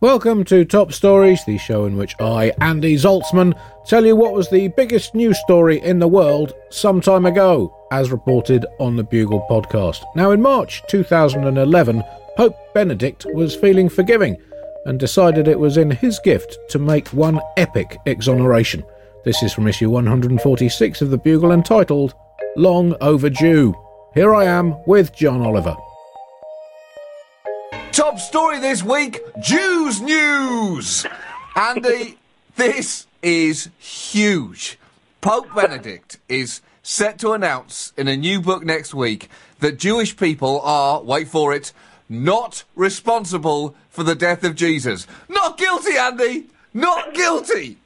Welcome to Top Stories, the show in which I, Andy Zaltzman, tell you what was the biggest news story in the world some time ago, as reported on the Bugle podcast. Now, in March 2011, Pope Benedict was feeling forgiving and decided it was in his gift to make one epic exoneration. This is from issue 146 of the Bugle entitled Long Over-Jew. Here I am with John Oliver. Top story this week Jews news. Andy, this is huge. Pope Benedict is set to announce in a new book next week that Jewish people are, wait for it, not responsible for the death of Jesus. Not guilty, Andy! Not guilty!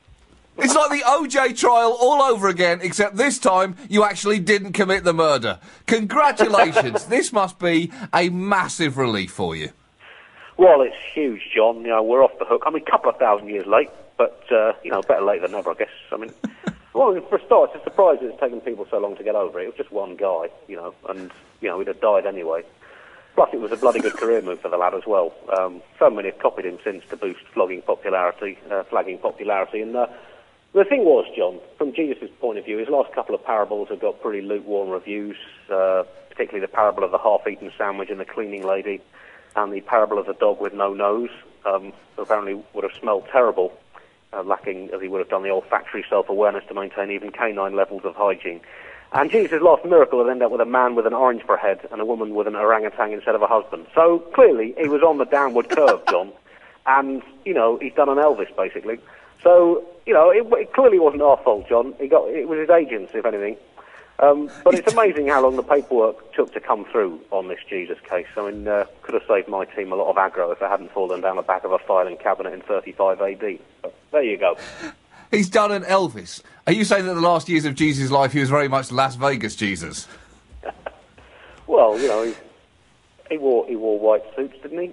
It's like the OJ trial all over again, except this time you actually didn't commit the murder. Congratulations. this must be a massive relief for you. Well, it's huge, John. You know, we're off the hook. I mean, a couple of thousand years late, but, uh, you know, better late than never, I guess. I mean, well, for a start, it's a surprise that it's taken people so long to get over it. It was just one guy, you know, and, you know, he'd have died anyway. Plus, it was a bloody good career move for the lad as well. Um, so many have copied him since to boost flogging popularity, uh, flagging popularity. And uh, the thing was, John, from Jesus' point of view, his last couple of parables have got pretty lukewarm reviews, uh, particularly the parable of the half-eaten sandwich and the cleaning lady and the parable of the dog with no nose, um, apparently would have smelled terrible, uh, lacking, as he would have done, the olfactory self-awareness to maintain even canine levels of hygiene. And Jesus' last miracle would end up with a man with an orange for a head and a woman with an orangutan instead of a husband. So clearly, he was on the downward curve, John. And, you know, he's done an Elvis, basically. So, you know, it, it clearly wasn't our fault, John. He got, it was his agents, if anything. Um, but it's amazing how long the paperwork took to come through on this Jesus case. I mean, uh, could have saved my team a lot of aggro if it hadn't fallen down the back of a filing cabinet in 35 AD. But there you go. He's done an Elvis. Are you saying that the last years of Jesus' life he was very much Las Vegas Jesus? well, you know, he, he wore he wore white suits, didn't he?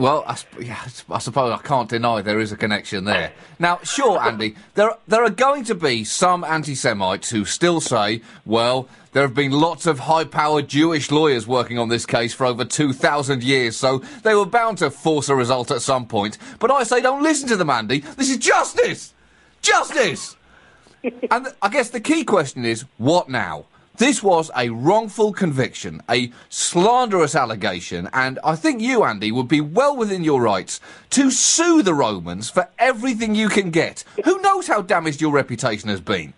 Well, I, yeah, I, suppose I can't deny there is a connection there. Now, sure, Andy, there there are going to be some anti-Semites who still say, well, there have been lots of high-powered Jewish lawyers working on this case for over 2,000 years, so they were bound to force a result at some point. But I say, don't listen to them, Andy. This is justice, justice. and I guess the key question is, what now? This was a wrongful conviction, a slanderous allegation, and I think you, Andy, would be well within your rights to sue the Romans for everything you can get. Who knows how damaged your reputation has been?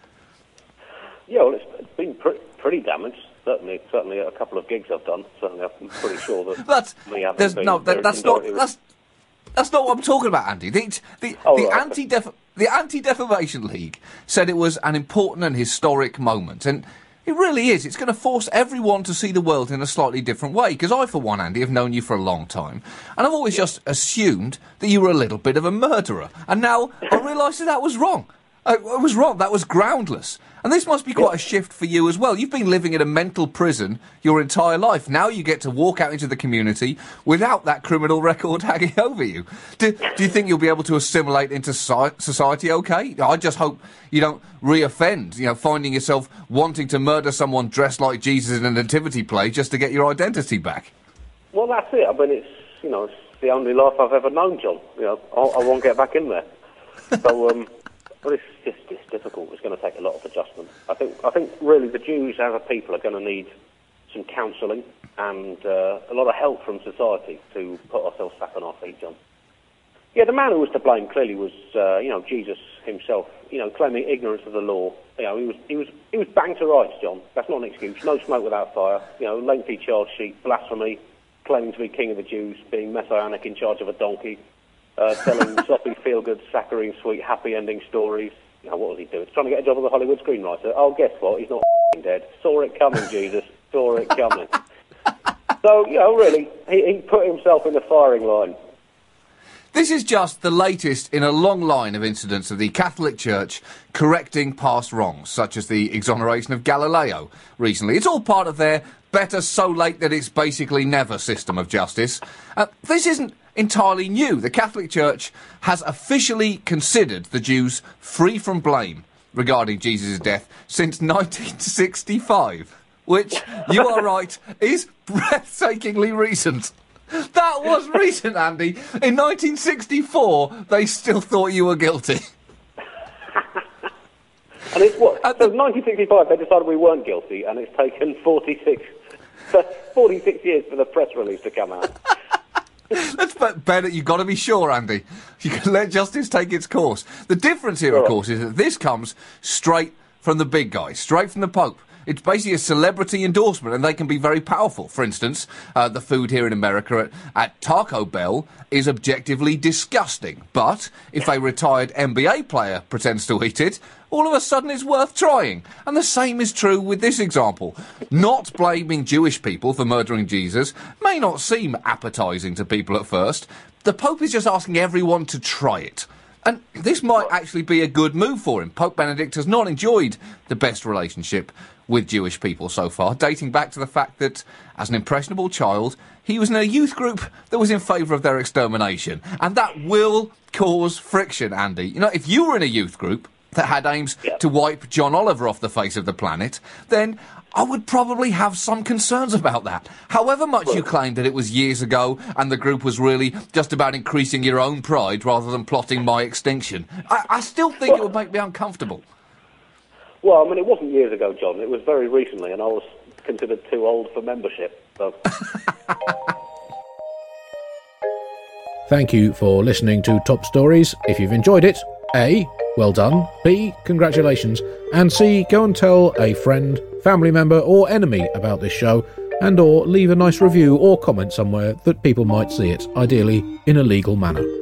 Yeah, well, it's been pre- pretty damaged. Certainly, certainly a couple of gigs I've done. Certainly, I'm pretty sure that that's there's, no, that, that's not that's that's not what I'm talking about, Andy. The the, oh, the right. anti the Anti Defamation League said it was an important and historic moment, and it really is. It's going to force everyone to see the world in a slightly different way. Because I, for one, Andy, have known you for a long time, and I've always just assumed that you were a little bit of a murderer. And now I realise that that was wrong. I, I was wrong. That was groundless. And this must be quite a shift for you as well. You've been living in a mental prison your entire life. Now you get to walk out into the community without that criminal record hanging over you. Do, do you think you'll be able to assimilate into society okay? I just hope you don't reoffend, you know, finding yourself wanting to murder someone dressed like Jesus in a nativity play just to get your identity back. Well, that's it. I mean, it's, you know, it's the only life I've ever known, John. You know, I, I won't get back in there. So, um, well, it's just it's difficult. It's going to take a lot of adjustment. I think I think really the Jews as a people are going to need some counselling and uh, a lot of help from society to put ourselves back on our feet, John. Yeah, the man who was to blame clearly was uh, you know Jesus himself. You know, claiming ignorance of the law. You know, he was he was he was banged to rights, John. That's not an excuse. No smoke without fire. You know, lengthy charge sheet, blasphemy, claiming to be king of the Jews, being messianic in charge of a donkey uh, telling soppy, feel-good, saccharine, sweet, happy ending stories. You know, what was he doing? Trying to get a job as a Hollywood screenwriter. Oh, guess what? He's not dead. Saw it coming, Jesus. Saw it coming. so, you know, really, he, he put himself in the firing line. This is just the latest in a long line of incidents of the Catholic Church correcting past wrongs, such as the exoneration of Galileo recently. It's all part of their better so late that it's basically never system of justice. Uh, this isn't entirely new. The Catholic Church has officially considered the Jews free from blame regarding Jesus' death since 1965. which you are right is breathtakingly recent. That was recent, Andy. In 1964, they still thought you were guilty. and it's what? so 1965, they decided we weren't guilty, and it's taken 46, 46 years for the press release to come out. That's better. You've got to be sure, Andy. You can let justice take its course. The difference here, of course, is that this comes straight from the big guy, straight from the Pope. It's basically a celebrity endorsement, and they can be very powerful. For instance, uh, the food here in America at, at Taco Bell is objectively disgusting. But if a retired NBA player pretends to eat it, all of a sudden it's worth trying. And the same is true with this example. Not blaming Jewish people for murdering Jesus may not seem appetising to people at first. The Pope is just asking everyone to try it. And this might actually be a good move for him. Pope Benedict has not enjoyed the best relationship with Jewish people so far, dating back to the fact that, as an impressionable child, he was in a youth group that was in favour of their extermination. And that will cause friction, Andy. You know, if you were in a youth group that had aims to wipe John Oliver off the face of the planet, then I would probably have some concerns about that. However much you claim that it was years ago and the group was really just about increasing your own pride rather than plotting my extinction, I, I still think it would make me uncomfortable. Well, I mean, it wasn't years ago, John. It was very recently, and I was considered too old for membership. So. Thank you for listening to Top Stories. If you've enjoyed it, A, well done, B, congratulations, and C, go and tell a friend, family member, or enemy about this show, and or leave a nice review or comment somewhere that people might see it, ideally in a legal manner.